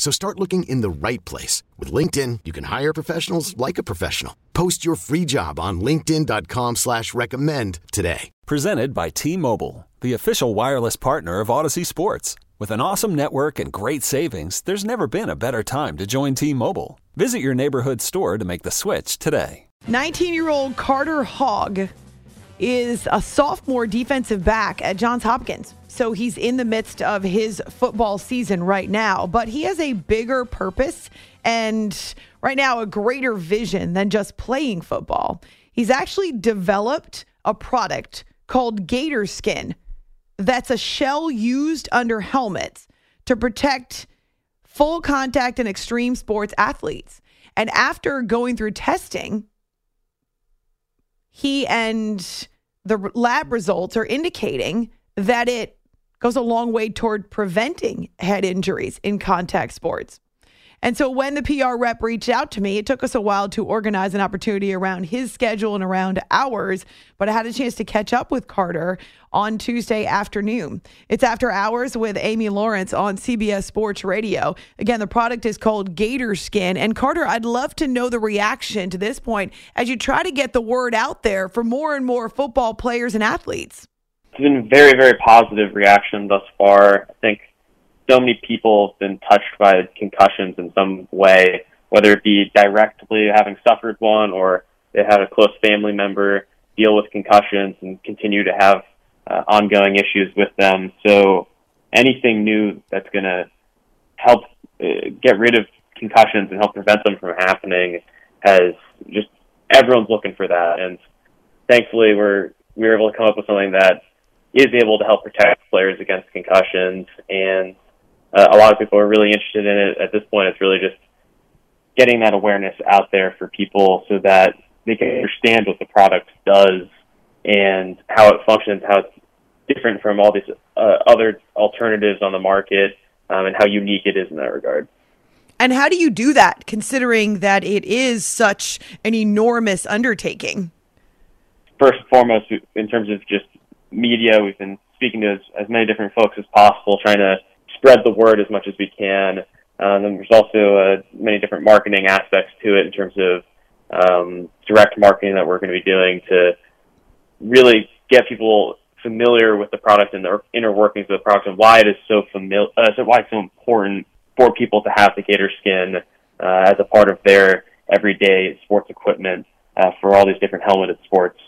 So start looking in the right place. With LinkedIn, you can hire professionals like a professional. Post your free job on linkedin.com slash recommend today. Presented by T-Mobile, the official wireless partner of Odyssey Sports. With an awesome network and great savings, there's never been a better time to join T-Mobile. Visit your neighborhood store to make the switch today. 19-year-old Carter Hogg is a sophomore defensive back at Johns Hopkins. So he's in the midst of his football season right now, but he has a bigger purpose and right now a greater vision than just playing football. He's actually developed a product called Gator Skin that's a shell used under helmets to protect full contact and extreme sports athletes. And after going through testing, he and the lab results are indicating that it goes a long way toward preventing head injuries in contact sports. And so when the PR rep reached out to me, it took us a while to organize an opportunity around his schedule and around ours, but I had a chance to catch up with Carter on Tuesday afternoon. It's after hours with Amy Lawrence on CBS Sports Radio. Again, the product is called Gator Skin. And Carter, I'd love to know the reaction to this point as you try to get the word out there for more and more football players and athletes. It's been very, very positive reaction thus far. I think so many people have been touched by concussions in some way, whether it be directly having suffered one or they had a close family member deal with concussions and continue to have uh, ongoing issues with them. So anything new that's going to help uh, get rid of concussions and help prevent them from happening has just everyone's looking for that. And thankfully, we're we were able to come up with something that is able to help protect players against concussions and uh, a lot of people are really interested in it. At this point, it's really just getting that awareness out there for people so that they can understand what the product does and how it functions, how it's different from all these uh, other alternatives on the market, um, and how unique it is in that regard. And how do you do that, considering that it is such an enormous undertaking? First and foremost, in terms of just media, we've been speaking to as, as many different folks as possible, trying to spread the word as much as we can. Um, and there's also uh, many different marketing aspects to it in terms of um, direct marketing that we're going to be doing to really get people familiar with the product and the inner workings of the product and why it is so familiar, uh, so why it's so important for people to have the gator skin uh, as a part of their everyday sports equipment uh, for all these different helmeted sports.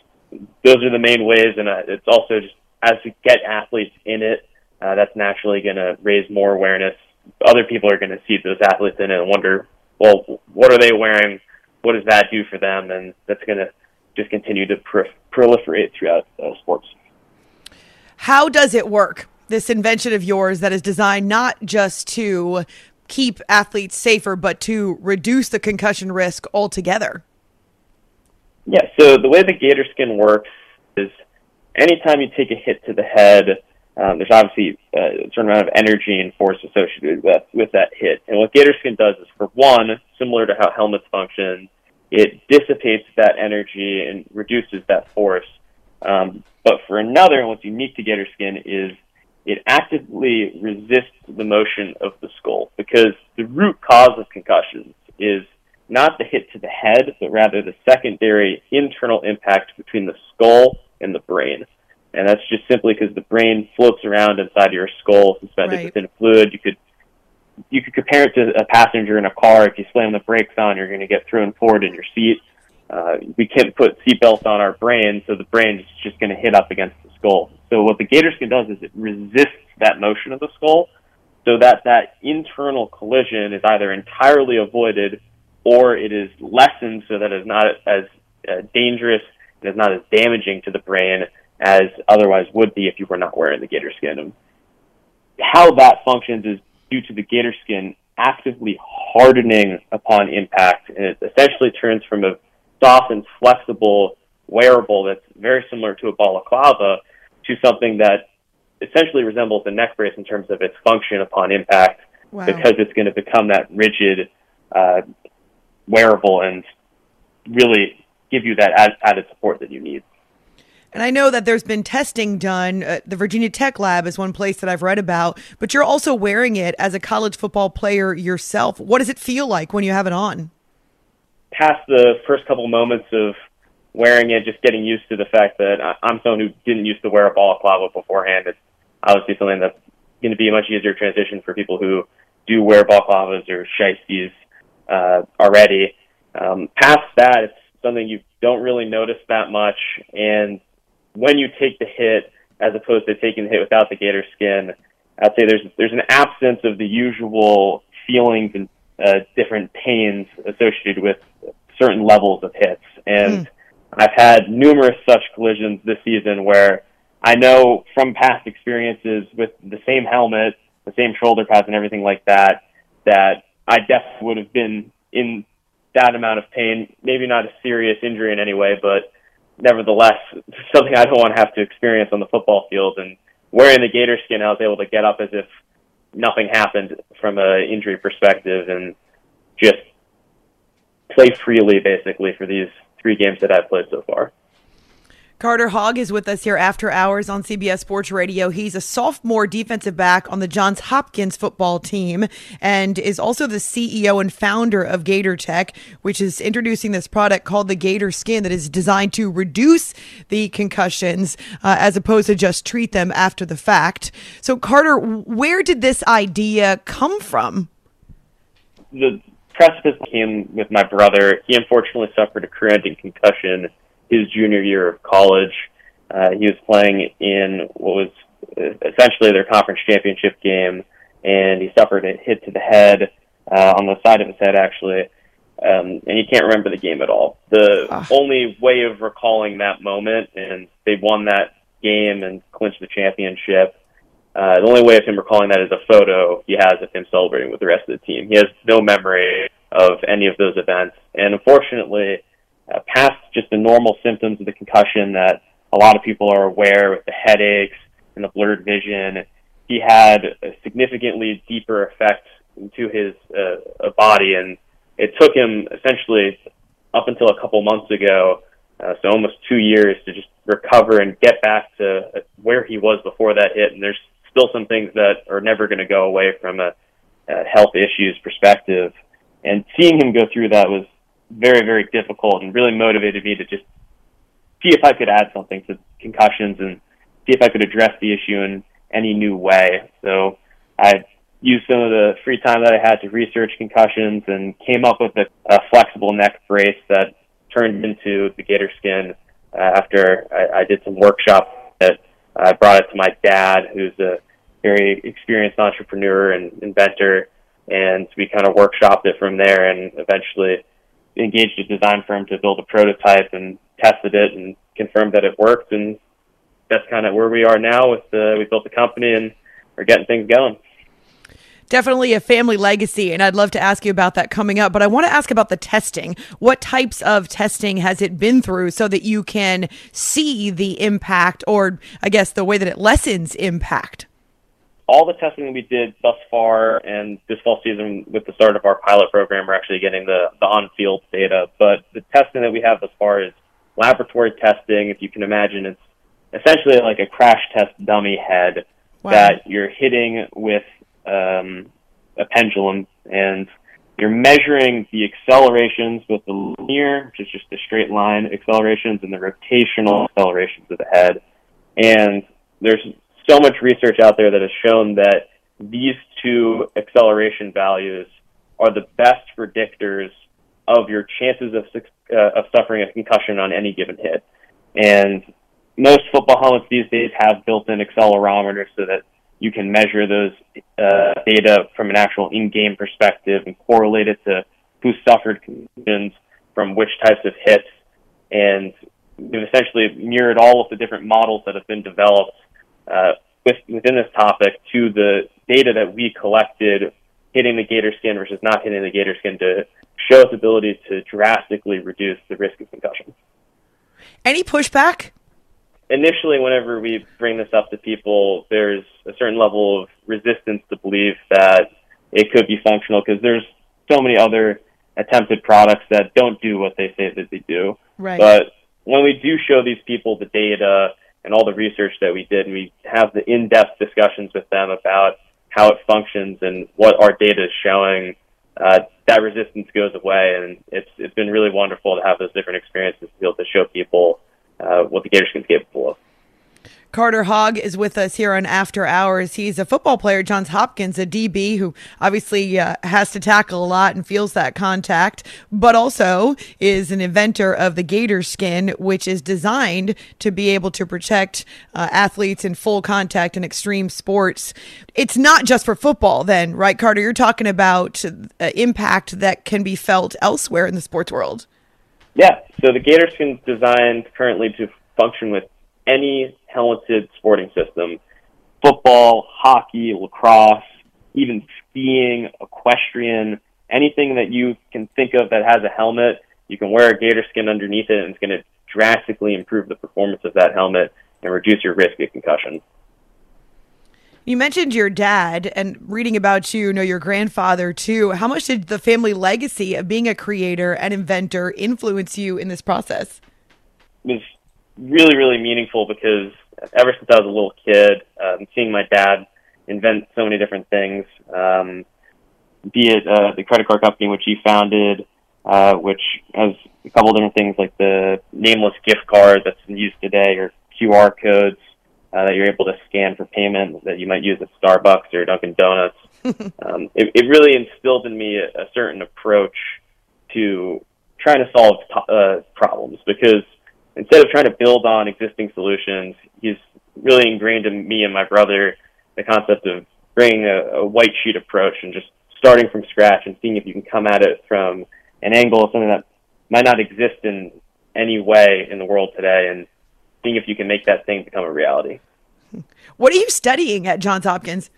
Those are the main ways, and uh, it's also just as we get athletes in it uh, that's naturally going to raise more awareness. Other people are going to see those athletes in it and wonder, well, what are they wearing? What does that do for them? And that's going to just continue to pr- proliferate throughout uh, sports. How does it work? This invention of yours that is designed not just to keep athletes safer, but to reduce the concussion risk altogether. Yeah, so the way the gator skin works is anytime you take a hit to the head, um, there's obviously a certain amount of energy and force associated with with that hit. And what Gator Skin does is, for one, similar to how helmets function, it dissipates that energy and reduces that force. Um, but for another, and what's unique to Gator Skin is it actively resists the motion of the skull because the root cause of concussions is not the hit to the head, but rather the secondary internal impact between the skull and the brain and that's just simply because the brain floats around inside your skull, suspended right. within fluid. You could you could compare it to a passenger in a car. If you slam the brakes on, you're going to get thrown forward in your seat. Uh, we can't put seatbelts on our brain, so the brain is just going to hit up against the skull. So what the gator skin does is it resists that motion of the skull, so that that internal collision is either entirely avoided or it is lessened so that it's not as uh, dangerous and is not as damaging to the brain as otherwise would be if you were not wearing the gator skin. And how that functions is due to the gator skin actively hardening upon impact, and it essentially turns from a soft and flexible wearable that's very similar to a balaclava to something that essentially resembles a neck brace in terms of its function upon impact wow. because it's going to become that rigid uh, wearable and really give you that ad- added support that you need. And I know that there's been testing done. Uh, the Virginia Tech Lab is one place that I've read about, but you're also wearing it as a college football player yourself. What does it feel like when you have it on? Past the first couple moments of wearing it, just getting used to the fact that I'm someone who didn't used to wear a balaclava beforehand. It's obviously something that's going to be a much easier transition for people who do wear balaclavas or shiesties uh, already. Um, past that, it's something you don't really notice that much, and when you take the hit as opposed to taking the hit without the gator skin, I'd say there's there's an absence of the usual feelings and uh, different pains associated with certain levels of hits. And mm. I've had numerous such collisions this season where I know from past experiences with the same helmet, the same shoulder pads and everything like that, that I definitely would have been in that amount of pain. Maybe not a serious injury in any way, but nevertheless, something I don't want to have to experience on the football field. And wearing the gator skin, I was able to get up as if nothing happened from an injury perspective and just play freely, basically, for these three games that I've played so far. Carter Hogg is with us here after hours on CBS Sports Radio. He's a sophomore defensive back on the Johns Hopkins football team and is also the CEO and founder of Gator Tech, which is introducing this product called the Gator Skin that is designed to reduce the concussions uh, as opposed to just treat them after the fact. So, Carter, where did this idea come from? The precipice came with my brother. He unfortunately suffered a career ending concussion his junior year of college. Uh, he was playing in what was essentially their conference championship game, and he suffered a hit to the head uh, on the side of his head, actually. Um, and he can't remember the game at all. The ah. only way of recalling that moment, and they won that game and clinched the championship. Uh, the only way of him recalling that is a photo he has of him celebrating with the rest of the team. He has no memory of any of those events, and unfortunately, uh, past just the normal symptoms of the concussion that a lot of people are aware with the headaches and the blurred vision. He had a significantly deeper effect to his uh, body, and it took him essentially up until a couple months ago, uh, so almost two years, to just recover and get back to uh, where he was before that hit. And there's still some things that are never going to go away from a, a health issues perspective. And seeing him go through that was very, very difficult and really motivated me to just see if I could add something to concussions and see if I could address the issue in any new way. So I used some of the free time that I had to research concussions and came up with a, a flexible neck brace that turned into the gator skin uh, after I, I did some workshop that I brought it to my dad, who's a very experienced entrepreneur and inventor, and we kind of workshopped it from there and eventually engaged a design firm to build a prototype and tested it and confirmed that it worked. And that's kind of where we are now. With the, we built the company and we're getting things going. Definitely a family legacy, and I'd love to ask you about that coming up. But I want to ask about the testing. What types of testing has it been through so that you can see the impact, or I guess the way that it lessens impact? All the testing we did thus far and this fall season with the start of our pilot program, we're actually getting the, the on-field data. But the testing that we have thus far is laboratory testing. If you can imagine, it's essentially like a crash test dummy head wow. that you're hitting with um, a pendulum and you're measuring the accelerations with the linear, which is just the straight line accelerations, and the rotational accelerations of the head. And there's so much research out there that has shown that these two acceleration values are the best predictors of your chances of uh, of suffering a concussion on any given hit. And most football helmets these days have built-in accelerometers so that you can measure those uh, data from an actual in-game perspective and correlate it to who suffered concussions from which types of hits. And we've essentially mirrored all of the different models that have been developed uh, with, within this topic to the data that we collected hitting the gator skin versus not hitting the gator skin to show its ability to drastically reduce the risk of concussion. Any pushback? Initially, whenever we bring this up to people, there's a certain level of resistance to believe that it could be functional because there's so many other attempted products that don't do what they say that they do. Right. But when we do show these people the data and all the research that we did, and we have the in-depth discussions with them about how it functions and what our data is showing, uh, that resistance goes away, and it's it's been really wonderful to have those different experiences to be able to show people uh, what the Gator Skin's capable of. Carter Hogg is with us here on After Hours. He's a football player, Johns Hopkins, a DB who obviously uh, has to tackle a lot and feels that contact, but also is an inventor of the Gator Skin, which is designed to be able to protect uh, athletes in full contact and extreme sports. It's not just for football, then, right, Carter? You're talking about uh, impact that can be felt elsewhere in the sports world. Yeah, so the Gator Skin is designed currently to function with any talented sporting system football, hockey, lacrosse, even skiing, equestrian, anything that you can think of that has a helmet, you can wear a gator skin underneath it, and it's going to drastically improve the performance of that helmet and reduce your risk of concussion. You mentioned your dad and reading about you, you know your grandfather too. How much did the family legacy of being a creator and inventor influence you in this process? It was really, really meaningful because ever since I was a little kid, um, seeing my dad invent so many different things, um, be it uh, the credit card company which he founded, uh, which has a couple of different things like the nameless gift card that's in use today, or QR codes uh, that you're able to scan for payment that you might use at Starbucks or Dunkin' Donuts. um, it, it really instilled in me a, a certain approach to trying to solve to- uh, problems because instead of trying to build on existing solutions, he's really ingrained in me and my brother the concept of bringing a, a white sheet approach and just starting from scratch and seeing if you can come at it from an angle of something that might not exist in any way in the world today and seeing if you can make that thing become a reality. What are you studying at Johns Hopkins?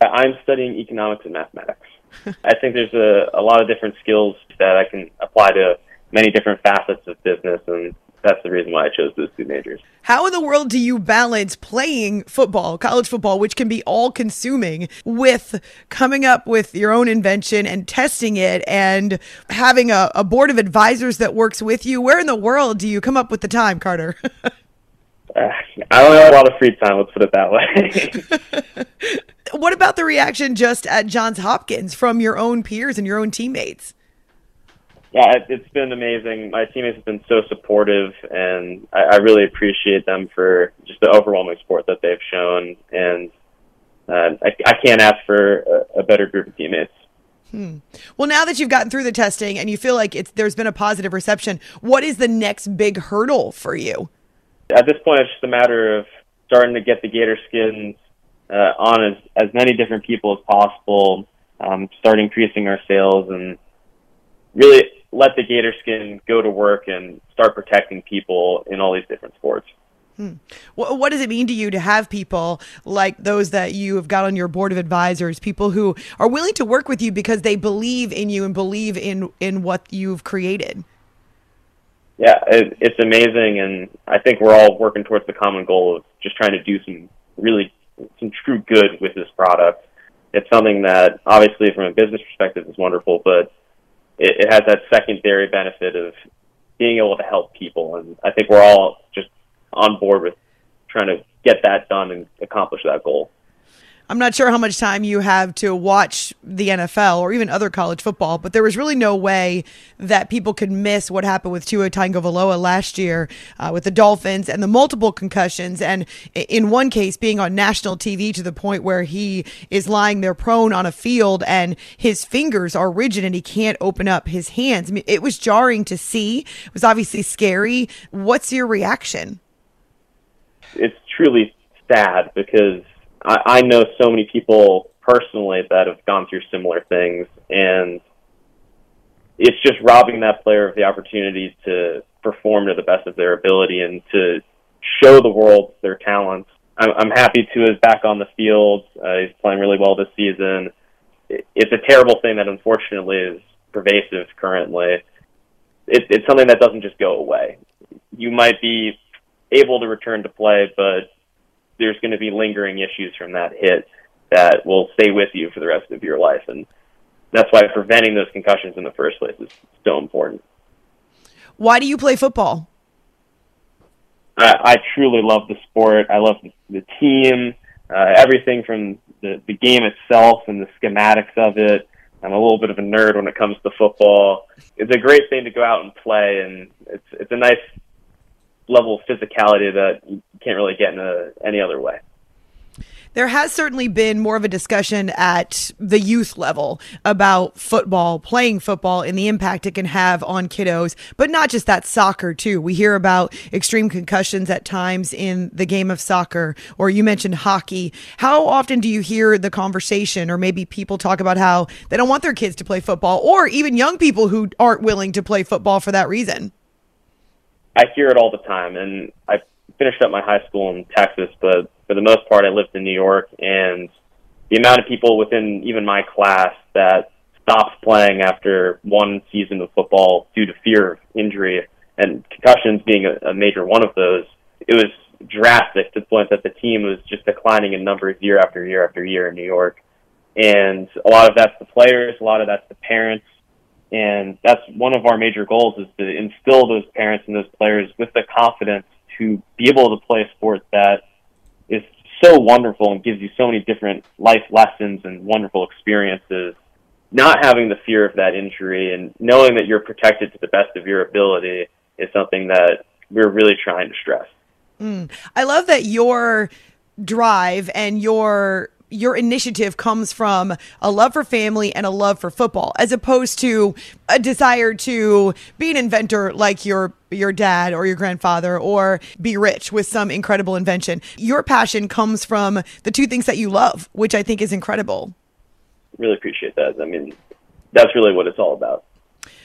I'm studying economics and mathematics. I think there's a, a lot of different skills that I can apply to many different facets of business, and that's the reason why I chose those two majors. How in the world do you balance playing football, college football, which can be all consuming, with coming up with your own invention and testing it and having a, a, board of advisors that works with you? Where in the world do you come up with the time, Carter? uh, I don't have a lot of free time, let's put it that way. what about the reaction just at Johns Hopkins from your own peers and your own teammates? Yeah, it, has been amazing. My teammates have been so supportive, and I, I really appreciate them for just the overwhelming support that they've shown. And uh, I, I can't ask for a, a better group of teammates. Hmm. Well, now that you've gotten through the testing and you feel like it's there's been a positive reception, what is the next big hurdle for you? At this point, it's just a matter of starting to get the gator skins uh, on as as many different people as possible, um, start increasing our sales, and really let the gator skin go to work and start protecting people in all these different sports. Hmm. What does it mean to you to have people like those that you have got on your board of advisors, people who are willing to work with you because they believe in you and believe in in what you've created? Yeah, it, it's amazing, and I think we're all working towards the common goal of just trying to do some really some true good with this product. It's something that obviously, from a business perspective, is wonderful, but it, it has that secondary benefit of being able to help people. And I think we're all just on board with trying to get that done and accomplish that goal. I'm not sure how much time you have to watch the NFL or even other college football, but there was really no way that people could miss what happened with Tua Tagovailoa last year uh, with the Dolphins and the multiple concussions, and in one case being on national TV to the point where he is lying there prone on a field and his fingers are rigid and he can't open up his hands. I mean, it was jarring to see. It was obviously scary. What's your reaction? It's truly sad because I, I know so many people personally that have gone through similar things, and it's just robbing that player of the opportunity to perform to the best of their ability and to show the world their talents. I'm, I'm happy to is back on the field. Uh, he's playing really well this season. It's a terrible thing that unfortunately is pervasive currently. It, it's something that doesn't just go away. you might be able to return to play, but there's going to be lingering issues from that hit that will stay with you for the rest of your life. And that's why preventing those concussions in the first place is so important. Why do you play football? I, I truly love the sport. I love the, the team, uh, everything from the, the game itself and the schematics of it. I'm a little bit of a nerd when it comes to football. It's a great thing to go out and play, and it's it's a nice level of physicality that you can't really get in a, any other way. There has certainly been more of a discussion at the youth level about football, playing football, and the impact it can have on kiddos, but not just that, soccer too. We hear about extreme concussions at times in the game of soccer, or you mentioned hockey. How often do you hear the conversation, or maybe people talk about how they don't want their kids to play football, or even young people who aren't willing to play football for that reason? I hear it all the time, and I finished up my high school in Texas, but for the most part, I lived in New York, and the amount of people within even my class that stopped playing after one season of football due to fear of injury and concussions being a, a major one of those, it was drastic to the point that the team was just declining in numbers year after year after year in New York. And a lot of that's the players, a lot of that's the parents, and that's one of our major goals is to instill those parents and those players with the confidence to be able to play a sport that is so wonderful and gives you so many different life lessons and wonderful experiences. Not having the fear of that injury and knowing that you're protected to the best of your ability is something that we're really trying to stress. Mm. I love that your drive and your your initiative comes from a love for family and a love for football as opposed to a desire to be an inventor like your your dad or your grandfather or be rich with some incredible invention. Your passion comes from the two things that you love which i think is incredible. Really appreciate that. I mean that's really what it's all about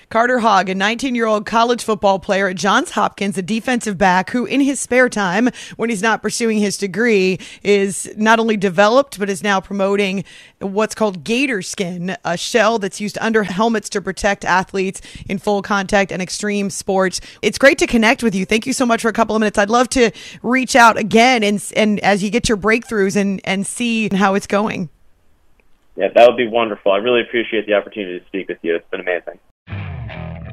Carter Hogg, a 19 year old college football player at Johns Hopkins, a defensive back who, in his spare time, when he's not pursuing his degree, is not only developed but is now promoting what's called gator skin, a shell that's used under helmets to protect athletes in full contact and extreme sports. It's great to connect with you. Thank you so much for a couple of minutes. I'd love to reach out again and, and as you get your breakthroughs and, and see how it's going. Yeah, that would be wonderful. I really appreciate the opportunity to speak with you. It's been amazing.